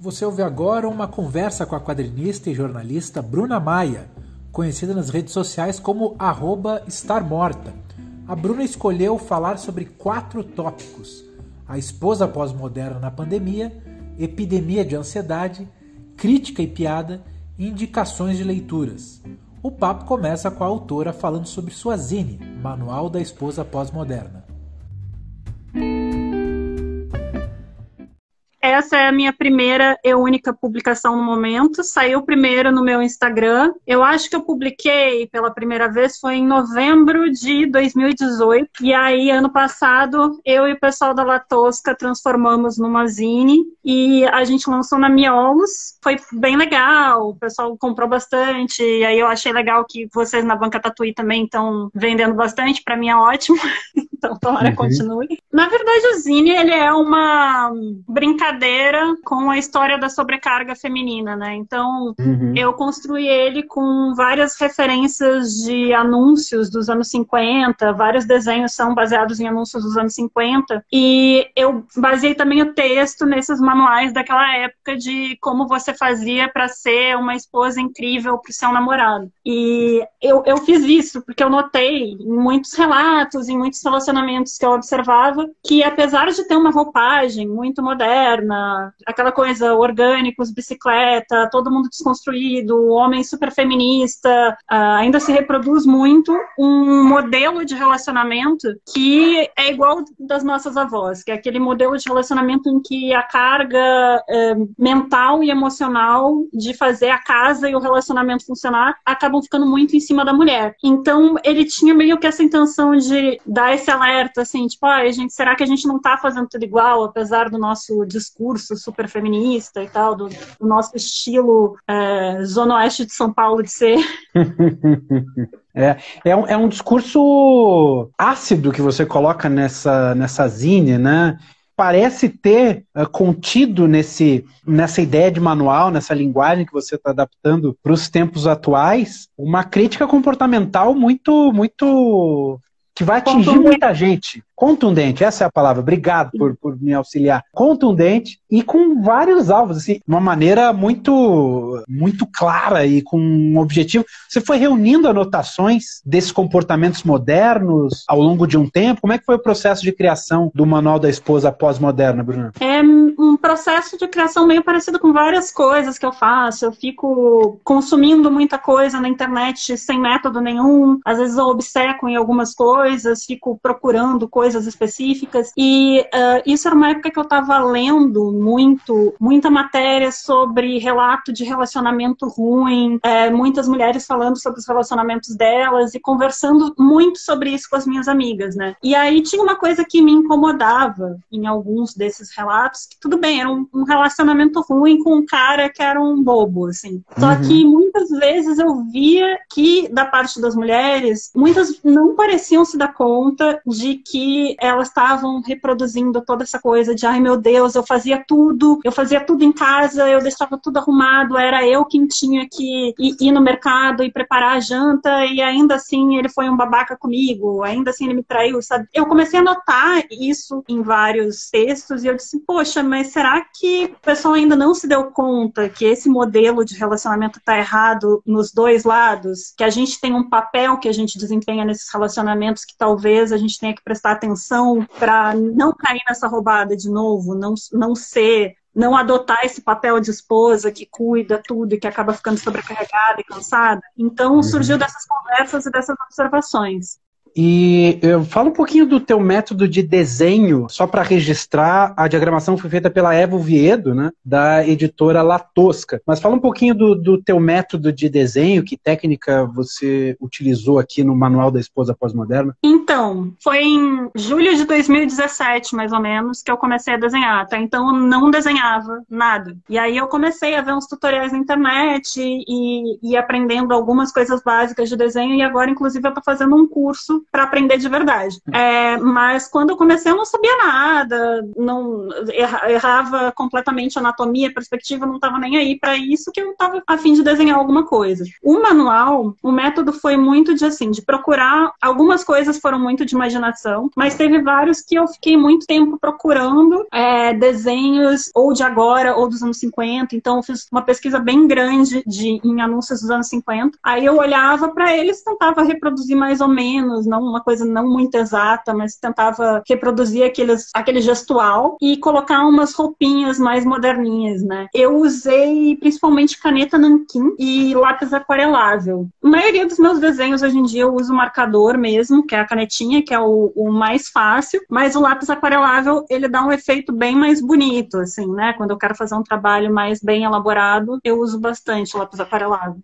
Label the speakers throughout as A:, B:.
A: Você ouve agora uma conversa com a quadrinista e jornalista Bruna Maia, conhecida nas redes sociais como @estarmorta. A Bruna escolheu falar sobre quatro tópicos: a esposa pós-moderna na pandemia, epidemia de ansiedade, crítica e piada e indicações de leituras. O papo começa com a autora falando sobre sua zine, Manual da Esposa Pós-Moderna.
B: Essa é a minha primeira e única publicação no momento. Saiu primeiro no meu Instagram. Eu acho que eu publiquei pela primeira vez foi em novembro de 2018. E aí, ano passado, eu e o pessoal da Latosca transformamos numa zine e a gente lançou na Miolos. Foi bem legal, o pessoal comprou bastante. E aí eu achei legal que vocês na Banca Tatuí também estão vendendo bastante. Para mim é ótimo. então, tomara uhum. continue. Na verdade, o zine ele é uma brincadeira brincadeira com a história da sobrecarga feminina, né? Então, uhum. eu construí ele com várias referências de anúncios dos anos 50, vários desenhos são baseados em anúncios dos anos 50, e eu baseei também o texto nesses manuais daquela época de como você fazia para ser uma esposa incrível para o seu namorado. E eu, eu fiz isso porque eu notei em muitos relatos, em muitos relacionamentos que eu observava, que apesar de ter uma roupagem muito moderna, moderna, aquela coisa orgânicos, bicicleta, todo mundo desconstruído, homem super feminista, uh, ainda se reproduz muito um modelo de relacionamento que é igual das nossas avós, que é aquele modelo de relacionamento em que a carga uh, mental e emocional de fazer a casa e o relacionamento funcionar acabam ficando muito em cima da mulher. Então ele tinha meio que essa intenção de dar esse alerta, assim, tipo, ah, gente, será que a gente não tá fazendo tudo igual, apesar do nosso discurso super feminista e tal, do, do nosso estilo é, Zona Oeste de São Paulo de ser.
C: É, é, um, é um discurso ácido que você coloca nessa, nessa zine, né? Parece ter uh, contido nesse, nessa ideia de manual, nessa linguagem que você está adaptando para os tempos atuais, uma crítica comportamental muito, muito que vai atingir muita gente. Contundente, essa é a palavra. Obrigado por, por me auxiliar. Contundente e com vários alvos, assim, de uma maneira muito, muito clara e com um objetivo. Você foi reunindo anotações desses comportamentos modernos ao longo de um tempo? Como é que foi o processo de criação do Manual da Esposa Pós-Moderna, Bruna?
B: É um processo de criação meio parecido com várias coisas que eu faço. Eu fico consumindo muita coisa na internet sem método nenhum. Às vezes eu obceco em algumas coisas, fico procurando coisas coisas específicas. E uh, isso era uma época que eu estava lendo muito, muita matéria sobre relato de relacionamento ruim, é, muitas mulheres falando sobre os relacionamentos delas e conversando muito sobre isso com as minhas amigas, né? E aí tinha uma coisa que me incomodava em alguns desses relatos, que tudo bem, era um, um relacionamento ruim com um cara que era um bobo, assim. Só uhum. que muitas vezes eu via que, da parte das mulheres, muitas não pareciam se dar conta de que elas estavam reproduzindo toda essa coisa de ai meu Deus, eu fazia tudo, eu fazia tudo em casa, eu deixava tudo arrumado, era eu quem tinha que ir, ir no mercado e preparar a janta e ainda assim ele foi um babaca comigo, ainda assim ele me traiu, sabe? Eu comecei a notar isso em vários textos e eu disse, poxa, mas será que o pessoal ainda não se deu conta que esse modelo de relacionamento está errado nos dois lados? Que a gente tem um papel que a gente desempenha nesses relacionamentos que talvez a gente tenha que prestar atenção atenção para não cair nessa roubada de novo, não, não ser não adotar esse papel de esposa que cuida tudo e que acaba ficando sobrecarregada e cansada. Então uhum. surgiu dessas conversas e dessas observações.
C: E fala um pouquinho do teu método de desenho, só para registrar. A diagramação foi feita pela Evo Viedo, né, da editora La Tosca. Mas fala um pouquinho do, do teu método de desenho, que técnica você utilizou aqui no Manual da Esposa Pós-Moderna?
B: Então, foi em julho de 2017, mais ou menos, que eu comecei a desenhar. Até então eu não desenhava nada. E aí eu comecei a ver uns tutoriais na internet e, e aprendendo algumas coisas básicas de desenho. E agora, inclusive, eu estou fazendo um curso para aprender de verdade. É, mas quando eu comecei, eu não sabia nada, não errava completamente anatomia, perspectiva, não estava nem aí para isso que eu estava a fim de desenhar alguma coisa. O manual, o método foi muito de assim, de procurar. Algumas coisas foram muito de imaginação, mas teve vários que eu fiquei muito tempo procurando é, desenhos ou de agora ou dos anos 50. Então eu fiz uma pesquisa bem grande de em anúncios dos anos 50. Aí eu olhava para eles, tentava reproduzir mais ou menos, não uma coisa não muito exata, mas tentava reproduzir aqueles, aquele gestual e colocar umas roupinhas mais moderninhas, né? Eu usei principalmente caneta nanquim e lápis aquarelável. A maioria dos meus desenhos hoje em dia eu uso marcador mesmo, que é a canetinha, que é o, o mais fácil, mas o lápis aquarelável ele dá um efeito bem mais bonito, assim, né? Quando eu quero fazer um trabalho mais bem elaborado, eu uso bastante lápis aquarelável.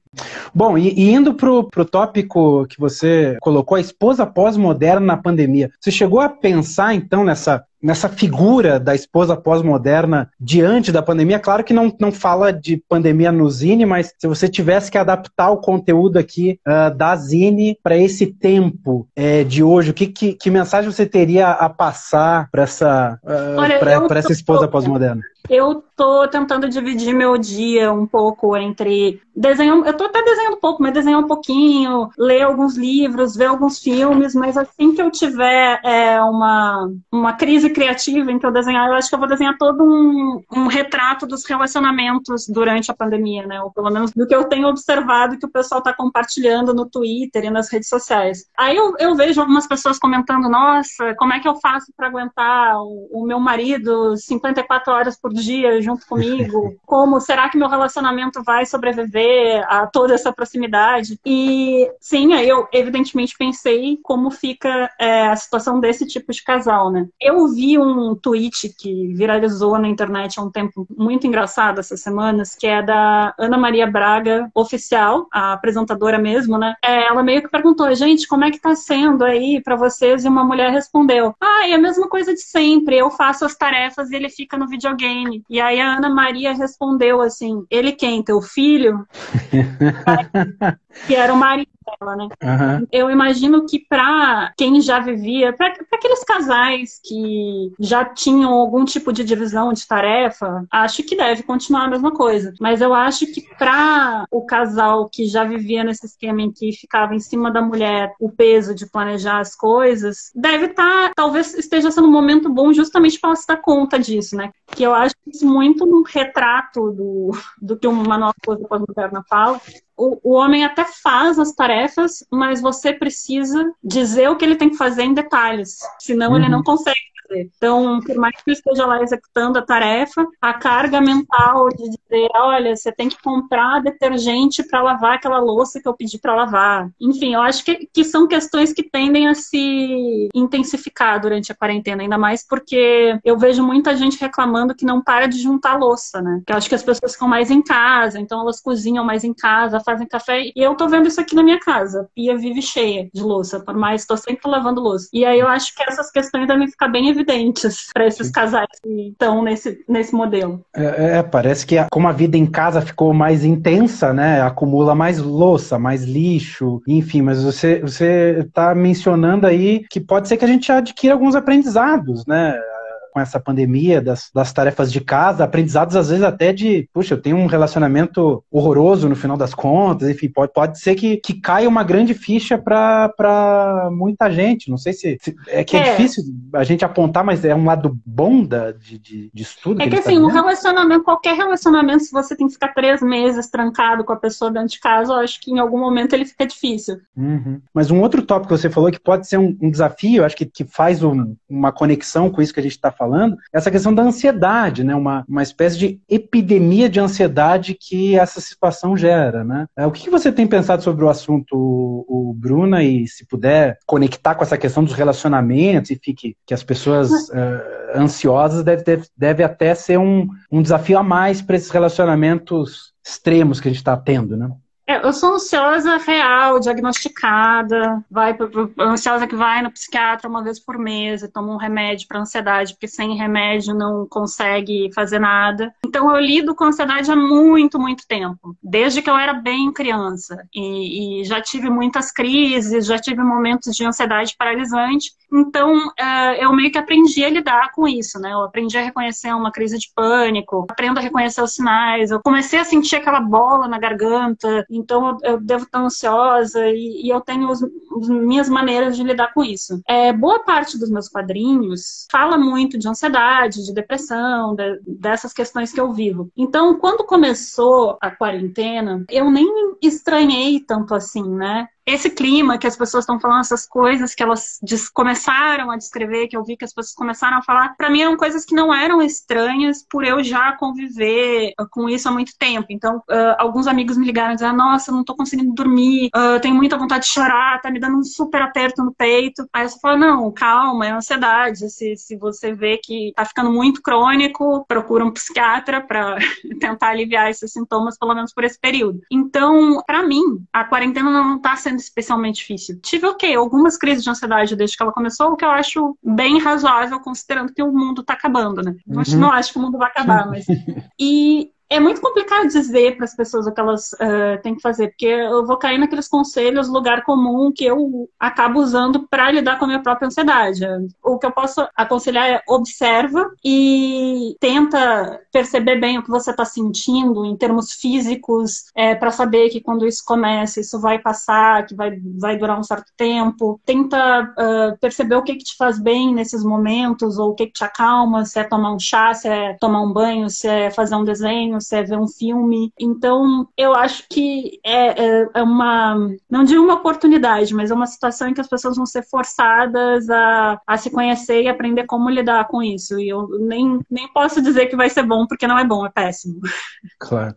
C: Bom, e, e indo pro, pro tópico que você colocou, a esposa pós-moderna na pandemia, você chegou a pensar então nessa nessa figura da esposa pós-moderna diante da pandemia. Claro que não, não fala de pandemia no Zine, mas se você tivesse que adaptar o conteúdo aqui uh, da Zine para esse tempo é, de hoje, o que, que, que, mensagem você teria a passar para essa, uh, essa esposa pós-moderna?
B: Eu tô tentando dividir meu dia um pouco entre desenhar, eu tô até desenhando um pouco, mas desenhar um pouquinho, ler alguns livros, ver alguns filmes, mas assim que eu tiver é, uma, uma crise criativa eu desenhar, eu acho que eu vou desenhar todo um, um retrato dos relacionamentos durante a pandemia, né? Ou pelo menos do que eu tenho observado que o pessoal tá compartilhando no Twitter e nas redes sociais. Aí eu, eu vejo algumas pessoas comentando, nossa, como é que eu faço para aguentar o, o meu marido 54 horas por dia junto comigo? Como será que meu relacionamento vai sobreviver a toda essa proximidade? E sim, aí eu evidentemente pensei como fica é, a situação desse tipo de casal, né? Eu vi um tweet que viralizou na internet há um tempo muito engraçado essas semanas, que é da Ana Maria Braga, oficial, a apresentadora mesmo, né? É, ela meio que perguntou, gente, como é que tá sendo aí para vocês? E uma mulher respondeu, ah, é a mesma coisa de sempre, eu faço as tarefas e ele fica no videogame e aí a Ana Maria respondeu assim: ele quem? Teu filho? que era o marido dela, né? Uhum. Eu imagino que para quem já vivia, para aqueles casais que já tinham algum tipo de divisão de tarefa, acho que deve continuar a mesma coisa. Mas eu acho que para o casal que já vivia nesse esquema em que ficava em cima da mulher o peso de planejar as coisas, deve estar, tá, talvez esteja sendo um momento bom justamente para ela se dar conta disso, né? Que eu acho isso muito no retrato do, do que uma nova coisa pós-moderna fala, o, o homem até faz as tarefas, mas você precisa dizer o que ele tem que fazer em detalhes, senão uhum. ele não consegue fazer. Então, por mais que eu esteja lá executando a tarefa, a carga mental de dizer, olha, você tem que comprar detergente para lavar aquela louça que eu pedi para lavar. Enfim, eu acho que, que são questões que tendem a se intensificar durante a quarentena, ainda mais porque eu vejo muita gente reclamando que não para de juntar louça, né? Que eu acho que as pessoas ficam mais em casa, então elas cozinham mais em casa, fazem café. E eu tô vendo isso aqui na minha casa. Pia vive cheia de louça, por mais estou sempre lavando louça. E aí eu acho que essas questões devem ficar bem evidentes para esses casais que estão nesse, nesse modelo.
C: É, é, parece que como a vida em casa ficou mais intensa, né? Acumula mais louça, mais lixo, enfim, mas você você está mencionando aí que pode ser que a gente adquira alguns aprendizados, né? Com essa pandemia, das, das tarefas de casa, aprendizados às vezes até de, puxa, eu tenho um relacionamento horroroso no final das contas, enfim, pode, pode ser que, que caia uma grande ficha para muita gente. Não sei se, se é que é. é. difícil a gente apontar, mas é um lado bom da, de, de, de estudo.
B: É que, que assim, um relacionamento, qualquer relacionamento, se você tem que ficar três meses trancado com a pessoa dentro de casa, eu acho que em algum momento ele fica difícil.
C: Uhum. Mas um outro tópico que você falou que pode ser um, um desafio, acho que, que faz um, uma conexão com isso que a gente está falando falando, essa questão da ansiedade, né? Uma, uma espécie de epidemia de ansiedade que essa situação gera, né? É, o que você tem pensado sobre o assunto, o, o Bruna, e se puder conectar com essa questão dos relacionamentos e fique que as pessoas uh, ansiosas deve, deve, deve até ser um, um desafio a mais para esses relacionamentos extremos que a gente está tendo, né?
B: É, eu sou ansiosa real, diagnosticada, vai ansiosa que vai no psiquiatra uma vez por mês e toma um remédio para ansiedade, porque sem remédio não consegue fazer nada. Então eu lido com ansiedade há muito, muito tempo, desde que eu era bem criança. E, e já tive muitas crises, já tive momentos de ansiedade paralisante. Então é, eu meio que aprendi a lidar com isso, né? Eu aprendi a reconhecer uma crise de pânico, aprendo a reconhecer os sinais. Eu comecei a sentir aquela bola na garganta, então eu, devo estar ansiosa e, e eu tenho as minhas maneiras de lidar com isso. É, boa parte dos meus quadrinhos fala muito de ansiedade, de depressão, de, dessas questões que eu vivo. Então, quando começou a quarentena, eu nem estranhei tanto assim, né? Esse clima que as pessoas estão falando, essas coisas que elas começaram a descrever, que eu vi que as pessoas começaram a falar, para mim eram coisas que não eram estranhas por eu já conviver com isso há muito tempo. Então, uh, alguns amigos me ligaram disseram: Nossa, não tô conseguindo dormir, uh, tenho muita vontade de chorar, tá me dando um super aperto no peito. Aí eu só falo: Não, calma, é ansiedade. Se, se você vê que tá ficando muito crônico, procura um psiquiatra para tentar aliviar esses sintomas, pelo menos por esse período. Então, para mim, a quarentena não tá sendo sendo especialmente difícil. Tive, ok, algumas crises de ansiedade desde que ela começou, o que eu acho bem razoável, considerando que o mundo tá acabando, né? Uhum. Não acho que o mundo vai acabar, mas. E é muito complicado dizer para as pessoas o que elas uh, têm que fazer, porque eu vou cair naqueles conselhos, lugar comum que eu acabo usando para lidar com a minha própria ansiedade. O que eu posso aconselhar é observa e tenta perceber bem o que você está sentindo em termos físicos, é, para saber que quando isso começa, isso vai passar, que vai, vai durar um certo tempo. Tenta uh, perceber o que, que te faz bem nesses momentos, ou o que, que te acalma, se é tomar um chá, se é tomar um banho, se é fazer um desenho, você ver um filme. Então, eu acho que é, é, é, uma, não digo uma oportunidade, mas é uma situação em que as pessoas vão ser forçadas a, a se conhecer e aprender como lidar com isso. E eu nem, nem posso dizer que vai ser bom, porque não é bom, é péssimo.
C: Claro.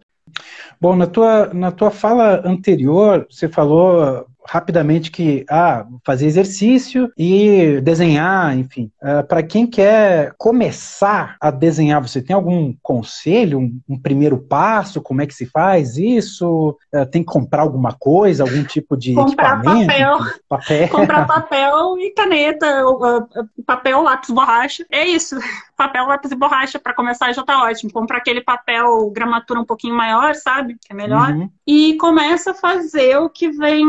C: Bom, na tua, na tua fala anterior, você falou rapidamente que ah, fazer exercício e desenhar, enfim. Uh, ah, Para quem quer começar a desenhar, você tem algum conselho, um, um primeiro passo? Como é que se faz isso? Uh, tem que comprar alguma coisa, algum tipo de
B: comprar papel, papel. comprar papel e caneta, uh, papel, lápis, borracha. É isso. Papel, lápis e borracha para começar já tá ótimo. Comprar aquele papel gramatura um pouquinho maior, sabe? Que é melhor. Uhum. E começa a fazer o que vem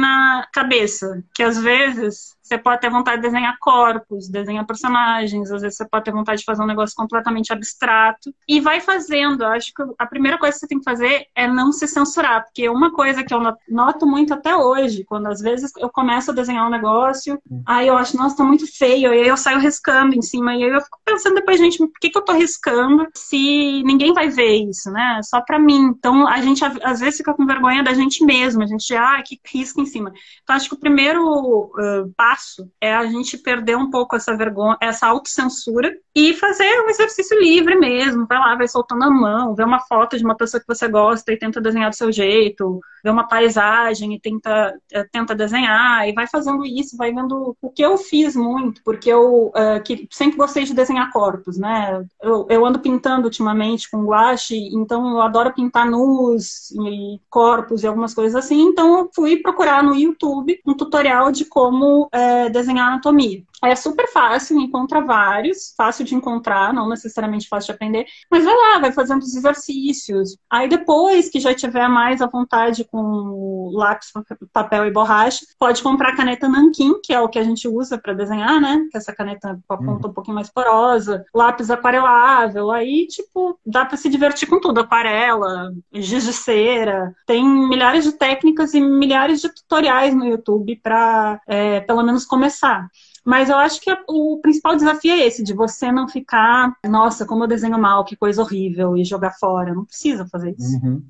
B: na cabeça, que às vezes você pode ter vontade de desenhar corpos, desenhar personagens, às vezes você pode ter vontade de fazer um negócio completamente abstrato. E vai fazendo. Eu acho que a primeira coisa que você tem que fazer é não se censurar, porque uma coisa que eu noto muito até hoje, quando às vezes eu começo a desenhar um negócio, aí eu acho, nossa, tá muito feio, e aí eu saio riscando em cima, e aí eu fico pensando depois, gente, por que, que eu tô riscando se ninguém vai ver isso, né? Só pra mim. Então a gente às vezes fica com vergonha da gente mesmo, a gente, ah, que risca em cima. Então acho que o primeiro uh, passo é a gente perder um pouco essa vergonha, essa autocensura e fazer um exercício livre mesmo. Vai lá, vai soltando a mão, vê uma foto de uma pessoa que você gosta e tenta desenhar do seu jeito, vê uma paisagem e tenta, eh, tenta desenhar, e vai fazendo isso, vai vendo o que eu fiz muito, porque eu uh, que sempre gostei de desenhar corpos, né? Eu, eu ando pintando ultimamente com guache, então eu adoro pintar nus e corpos e algumas coisas assim, então eu fui procurar no YouTube um tutorial de como uh, desenhar anatomia. É super fácil, encontra vários, fácil de encontrar, não necessariamente fácil de aprender, mas vai lá, vai fazendo os exercícios. Aí depois que já tiver mais à vontade com lápis, papel e borracha, pode comprar a caneta Nankin, que é o que a gente usa para desenhar, né? Que é essa caneta com a ponta uhum. um pouquinho mais porosa, lápis aquarelável, aí, tipo, dá para se divertir com tudo, aquarela, giz de cera, tem milhares de técnicas e milhares de tutoriais no YouTube para, é, pelo menos, começar. Mas eu acho que o principal desafio é esse, de você não ficar, nossa, como eu desenho mal, que coisa horrível, e jogar fora. Não precisa fazer isso. Uhum.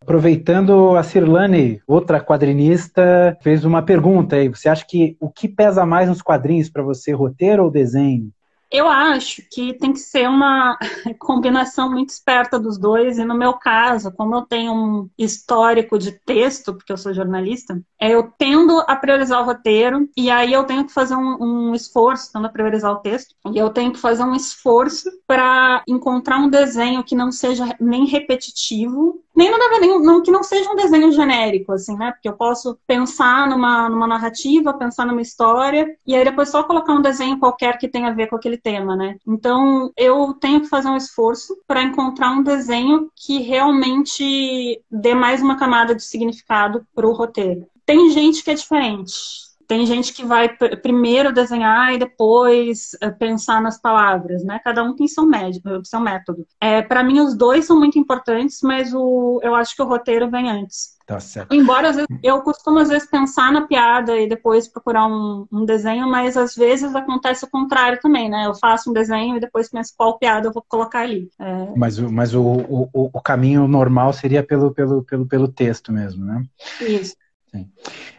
C: Aproveitando, a Cirlane, outra quadrinista, fez uma pergunta aí. Você acha que o que pesa mais nos quadrinhos para você, roteiro ou desenho?
B: Eu acho que tem que ser uma combinação muito esperta dos dois, e no meu caso, como eu tenho um histórico de texto, porque eu sou jornalista, é, eu tendo a priorizar o roteiro, e aí eu tenho que fazer um, um esforço, tendo a priorizar o texto, e eu tenho que fazer um esforço para encontrar um desenho que não seja nem repetitivo, Nem a ver, nem, não, que não seja um desenho genérico, assim, né? Porque eu posso pensar numa, numa narrativa, pensar numa história, e aí depois só colocar um desenho qualquer que tenha a ver com aquele tema, né? Então eu tenho que fazer um esforço para encontrar um desenho que realmente dê mais uma camada de significado para o roteiro. Tem gente que é diferente. Tem gente que vai primeiro desenhar e depois eh, pensar nas palavras, né? Cada um tem seu, médico, seu método. É, para mim, os dois são muito importantes, mas o, eu acho que o roteiro vem antes.
C: Tá certo.
B: Embora vezes, eu costumo às vezes pensar na piada e depois procurar um, um, desenho, mas às vezes acontece o contrário também, né? Eu faço um desenho e depois penso qual piada eu vou colocar ali.
C: É... Mas, mas o, o, o, caminho normal seria pelo, pelo, pelo, pelo texto mesmo, né?
B: Isso.
C: Sim.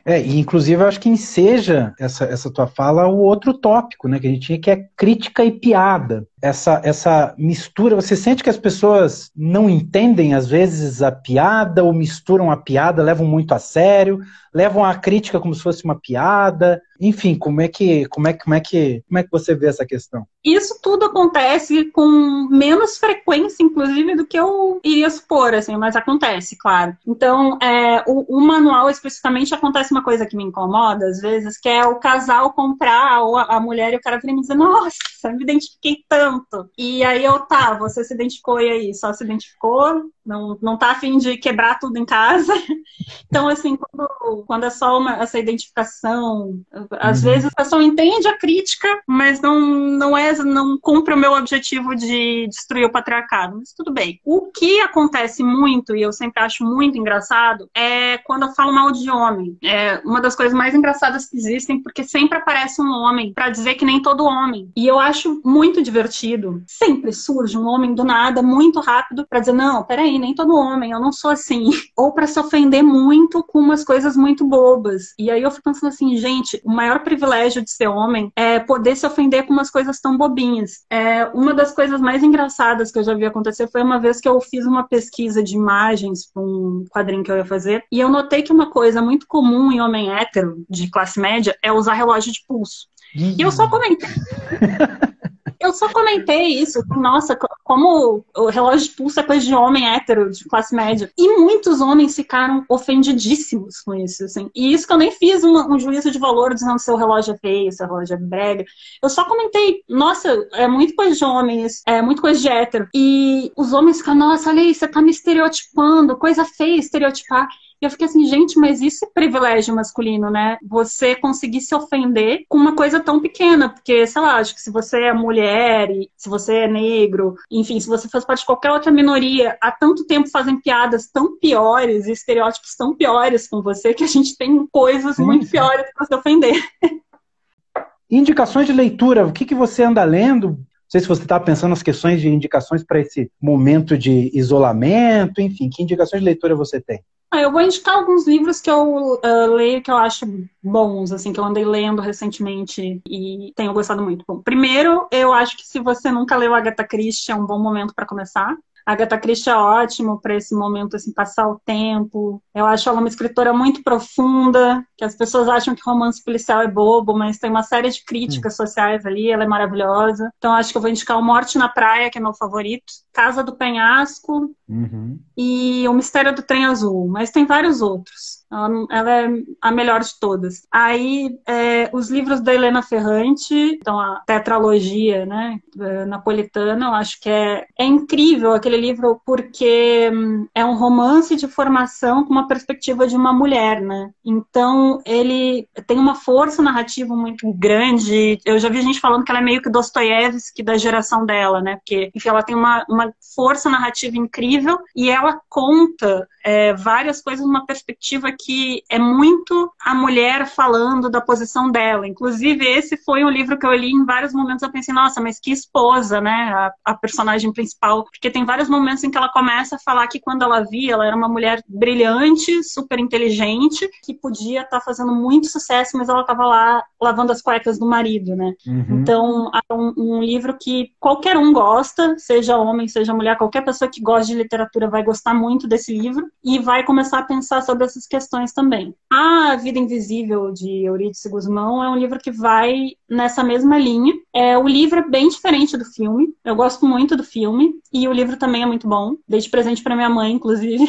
C: É, e inclusive eu acho que enseja essa, essa tua fala o outro tópico, né, que a gente tinha, que é crítica e piada. Essa, essa mistura, você sente que as pessoas não entendem às vezes a piada, ou misturam a piada, levam muito a sério, levam a crítica como se fosse uma piada. Enfim, como é que, como é, como é que, como é que você vê essa questão?
B: Isso tudo acontece com menos frequência, inclusive, do que eu iria supor, assim, mas acontece, claro. Então, é, o, o manual especificamente acontece uma coisa que me incomoda, às vezes, que é o casal comprar, ou a, a mulher e o cara vir me dizer, nossa, me identifiquei tanto. E aí eu, tá, você se identificou e aí? Só se identificou? Não, não tá afim de quebrar tudo em casa? Então, assim, quando, quando é só uma, essa identificação, às uhum. vezes a pessoa entende a crítica, mas não, não é, não cumpre o meu objetivo de destruir o patriarcado. Mas tudo bem. O que acontece muito, e eu sempre acho muito engraçado, é quando eu falo mal de homem. É uma das coisas mais engraçadas que existem, porque sempre aparece um homem para dizer que nem todo homem. E eu acho muito divertido. Sempre surge um homem do nada, muito rápido, para dizer: não, peraí, nem todo homem, eu não sou assim. Ou para se ofender muito com umas coisas muito bobas. E aí eu fico pensando assim, gente, o maior privilégio de ser homem é poder se ofender com umas coisas tão bobinhas. É, uma das coisas mais engraçadas que eu já vi acontecer foi uma vez que eu fiz uma pesquisa de imagens para um quadrinho que eu ia fazer, e eu notei que uma coisa muito comum em homem hétero de classe média é usar relógio de pulso. Uhum. E eu só comentei. eu só comentei isso. Nossa, como o relógio de pulso é coisa de homem hétero, de classe média. E muitos homens ficaram ofendidíssimos com isso, assim. E isso que eu nem fiz um, juízo de valor dizendo se o relógio é feio, se o relógio é brega. Eu só comentei, nossa, é muito coisa de homens, é muito coisa de hétero. E os homens ficam, nossa, olha aí, você tá me estereotipando, coisa feia estereotipar. E eu fiquei assim, gente, mas isso é privilégio masculino, né? Você conseguir se ofender com uma coisa tão pequena, porque, sei lá, acho que se você é mulher, se você é negro, enfim, se você faz parte de qualquer outra minoria, há tanto tempo fazem piadas tão piores e estereótipos tão piores com você que a gente tem coisas sim, muito piores para se ofender.
C: Indicações de leitura, o que, que você anda lendo? Não sei se você está pensando nas questões de indicações para esse momento de isolamento, enfim, que indicações de leitura você tem?
B: Ah, eu vou indicar alguns livros que eu uh, leio que eu acho bons, assim, que eu andei lendo recentemente e tenho gostado muito. Bom, primeiro, eu acho que se você nunca leu Agatha Christie, é um bom momento para começar. Agatha Christie é ótimo para esse momento, assim, passar o tempo. Eu acho ela uma escritora muito profunda, que as pessoas acham que romance policial é bobo, mas tem uma série de críticas hum. sociais ali, ela é maravilhosa. Então acho que eu vou indicar o Morte na Praia, que é meu favorito, Casa do Penhasco uhum. e O Mistério do Trem Azul, mas tem vários outros. Ela, ela, é a melhor de todas. Aí, é, os livros da Helena Ferrante, então a tetralogia, né, napolitana, eu acho que é, é incrível aquele livro porque hum, é um romance de formação com uma perspectiva de uma mulher, né? Então, ele tem uma força narrativa muito grande. Eu já vi gente falando que ela é meio que Dostoiévski da geração dela, né? Porque, enfim, ela tem uma, uma força narrativa incrível e ela conta é, várias coisas numa perspectiva que é muito a mulher falando da posição dela. Inclusive, esse foi um livro que eu li em vários momentos. Eu pensei, nossa, mas que esposa, né? A, a personagem principal. Porque tem vários momentos em que ela começa a falar que quando ela via, ela era uma mulher brilhante, super inteligente, que podia estar tá fazendo muito sucesso, mas ela estava lá lavando as cuecas do marido, né? Uhum. Então, é um, um livro que qualquer um gosta, seja homem, seja mulher, qualquer pessoa que gosta de literatura vai gostar muito desse livro e vai começar a pensar sobre essas questões questões também. A Vida Invisível, de Eurídice Guzmão, é um livro que vai nessa mesma linha. É, o livro é bem diferente do filme. Eu gosto muito do filme. E o livro também é muito bom. Dei de presente para minha mãe, inclusive.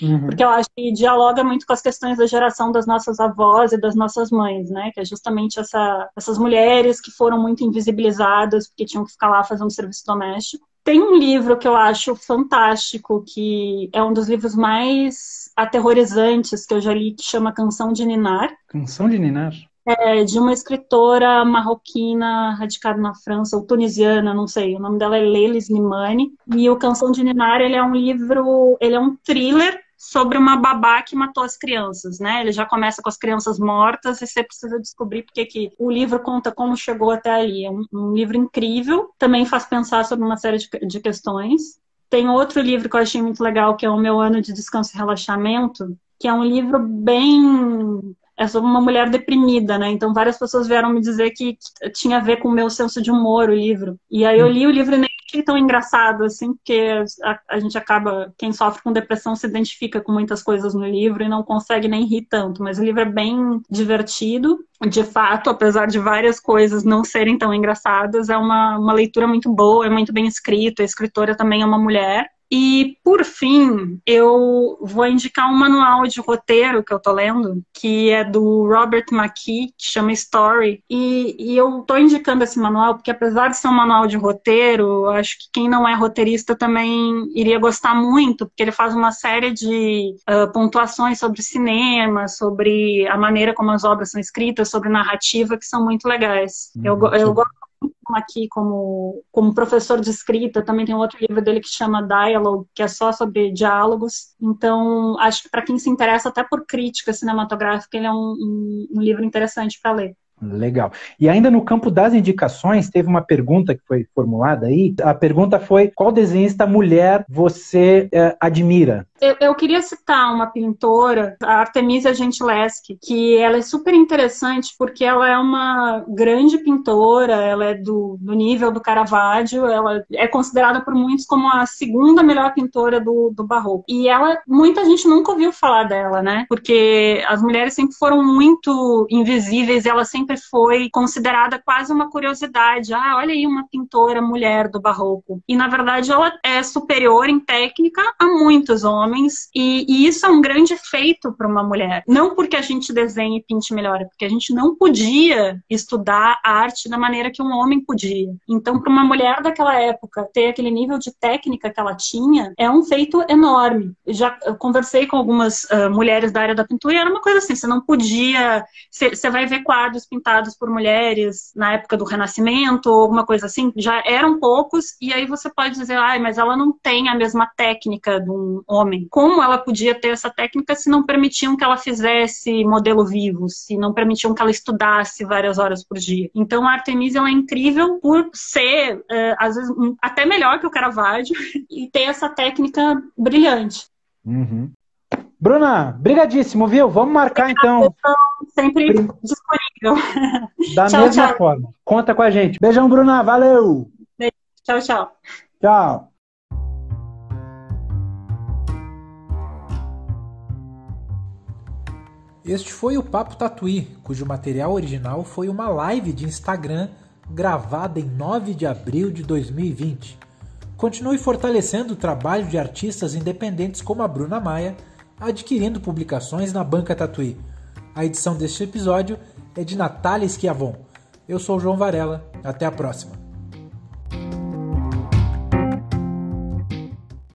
B: Uhum. Porque eu acho que dialoga muito com as questões da geração das nossas avós e das nossas mães, né? Que é justamente essa, essas mulheres que foram muito invisibilizadas porque tinham que ficar lá fazendo serviço doméstico. Tem um livro que eu acho fantástico, que é um dos livros mais aterrorizantes que eu já li, que chama Canção de Ninar.
C: Canção de Ninar?
B: É, de uma escritora marroquina radicada na França, ou tunisiana, não sei. O nome dela é Leila Slimani. E o Canção de Ninar, ele é um livro, ele é um thriller sobre uma babá que matou as crianças, né? Ele já começa com as crianças mortas e você precisa descobrir porque que o livro conta como chegou até ali. É um, um livro incrível, também faz pensar sobre uma série de, de questões. Tem outro livro que eu achei muito legal, que é o Meu Ano de Descanso e Relaxamento, que é um livro bem é sobre uma mulher deprimida, né? Então várias pessoas vieram me dizer que tinha a ver com o meu senso de humor o livro. E aí eu li o livro e nem achei tão engraçado, assim, porque a, a, gente acaba, quem sofre com depressão se identifica com muitas coisas no livro e não consegue nem rir tanto. Mas o livro é bem divertido. De fato, apesar de várias coisas não serem tão engraçadas, é uma, uma leitura muito boa, é muito bem escrito. A escritora também é uma mulher. E, por fim, eu vou indicar um manual de roteiro que eu tô lendo, que é do Robert McKee, que chama Story. E, e eu tô indicando esse manual porque, apesar de ser um manual de roteiro, acho que quem não é roteirista também iria gostar muito, porque ele faz uma série de uh, pontuações sobre cinema, sobre a maneira como as obras são escritas, sobre narrativa, que são muito legais. Hum, eu, eu gosto aqui como, como professor de escrita, também tem outro livro dele que chama Dialogue, que é só sobre diálogos. Então, acho que para quem se interessa até por crítica cinematográfica, ele é um, um, um livro interessante para ler.
C: Legal. E ainda no campo das indicações, teve uma pergunta que foi formulada aí. A pergunta foi: qual desenhista mulher você é, admira?
B: Eu, eu, queria citar uma pintora, a Artemisia Gentileschi, que ela é super interessante porque ela é uma grande pintora, ela é do, do nível do Caravaggio, ela é considerada por muitos como a segunda melhor pintora do, do Barroco. E ela, muita gente nunca ouviu falar dela, né? Porque as mulheres sempre foram muito invisíveis e ela sempre foi considerada quase uma curiosidade. Ah, olha aí uma pintora mulher do Barroco. E na verdade ela é superior em técnica a muitos homens e, e isso é um grande feito para uma mulher. Não porque a gente desenhe e pinte melhor, é porque a gente não podia estudar arte da maneira que um homem podia. Então, para uma mulher daquela época ter aquele nível de técnica que ela tinha, é um feito enorme. Já conversei com algumas uh, mulheres da área da pintura e era uma coisa assim: você não podia. Você vai ver quadros pintados por mulheres na época do Renascimento, ou alguma coisa assim, já eram poucos, e aí você pode dizer, ai, mas ela não tem a mesma técnica de um homem. Como ela podia ter essa técnica se não permitiam que ela fizesse modelo vivo, se não permitiam que ela estudasse várias horas por dia. Então a Artemisia é incrível por ser, uh, às vezes, até melhor que o Caravaggio e ter essa técnica brilhante.
C: Uhum. Bruna, brigadíssimo, viu? Vamos marcar então.
B: Sempre disponível.
C: Da tchau, mesma tchau. forma. Conta com a gente. Beijão, Bruna. Valeu.
B: Beijo. Tchau, tchau.
C: Tchau.
A: Este foi o Papo Tatuí, cujo material original foi uma live de Instagram gravada em 9 de abril de 2020. Continue fortalecendo o trabalho de artistas independentes como a Bruna Maia, adquirindo publicações na Banca Tatuí. A edição deste episódio é de Natália Schiavon. Eu sou o João Varela. Até a próxima.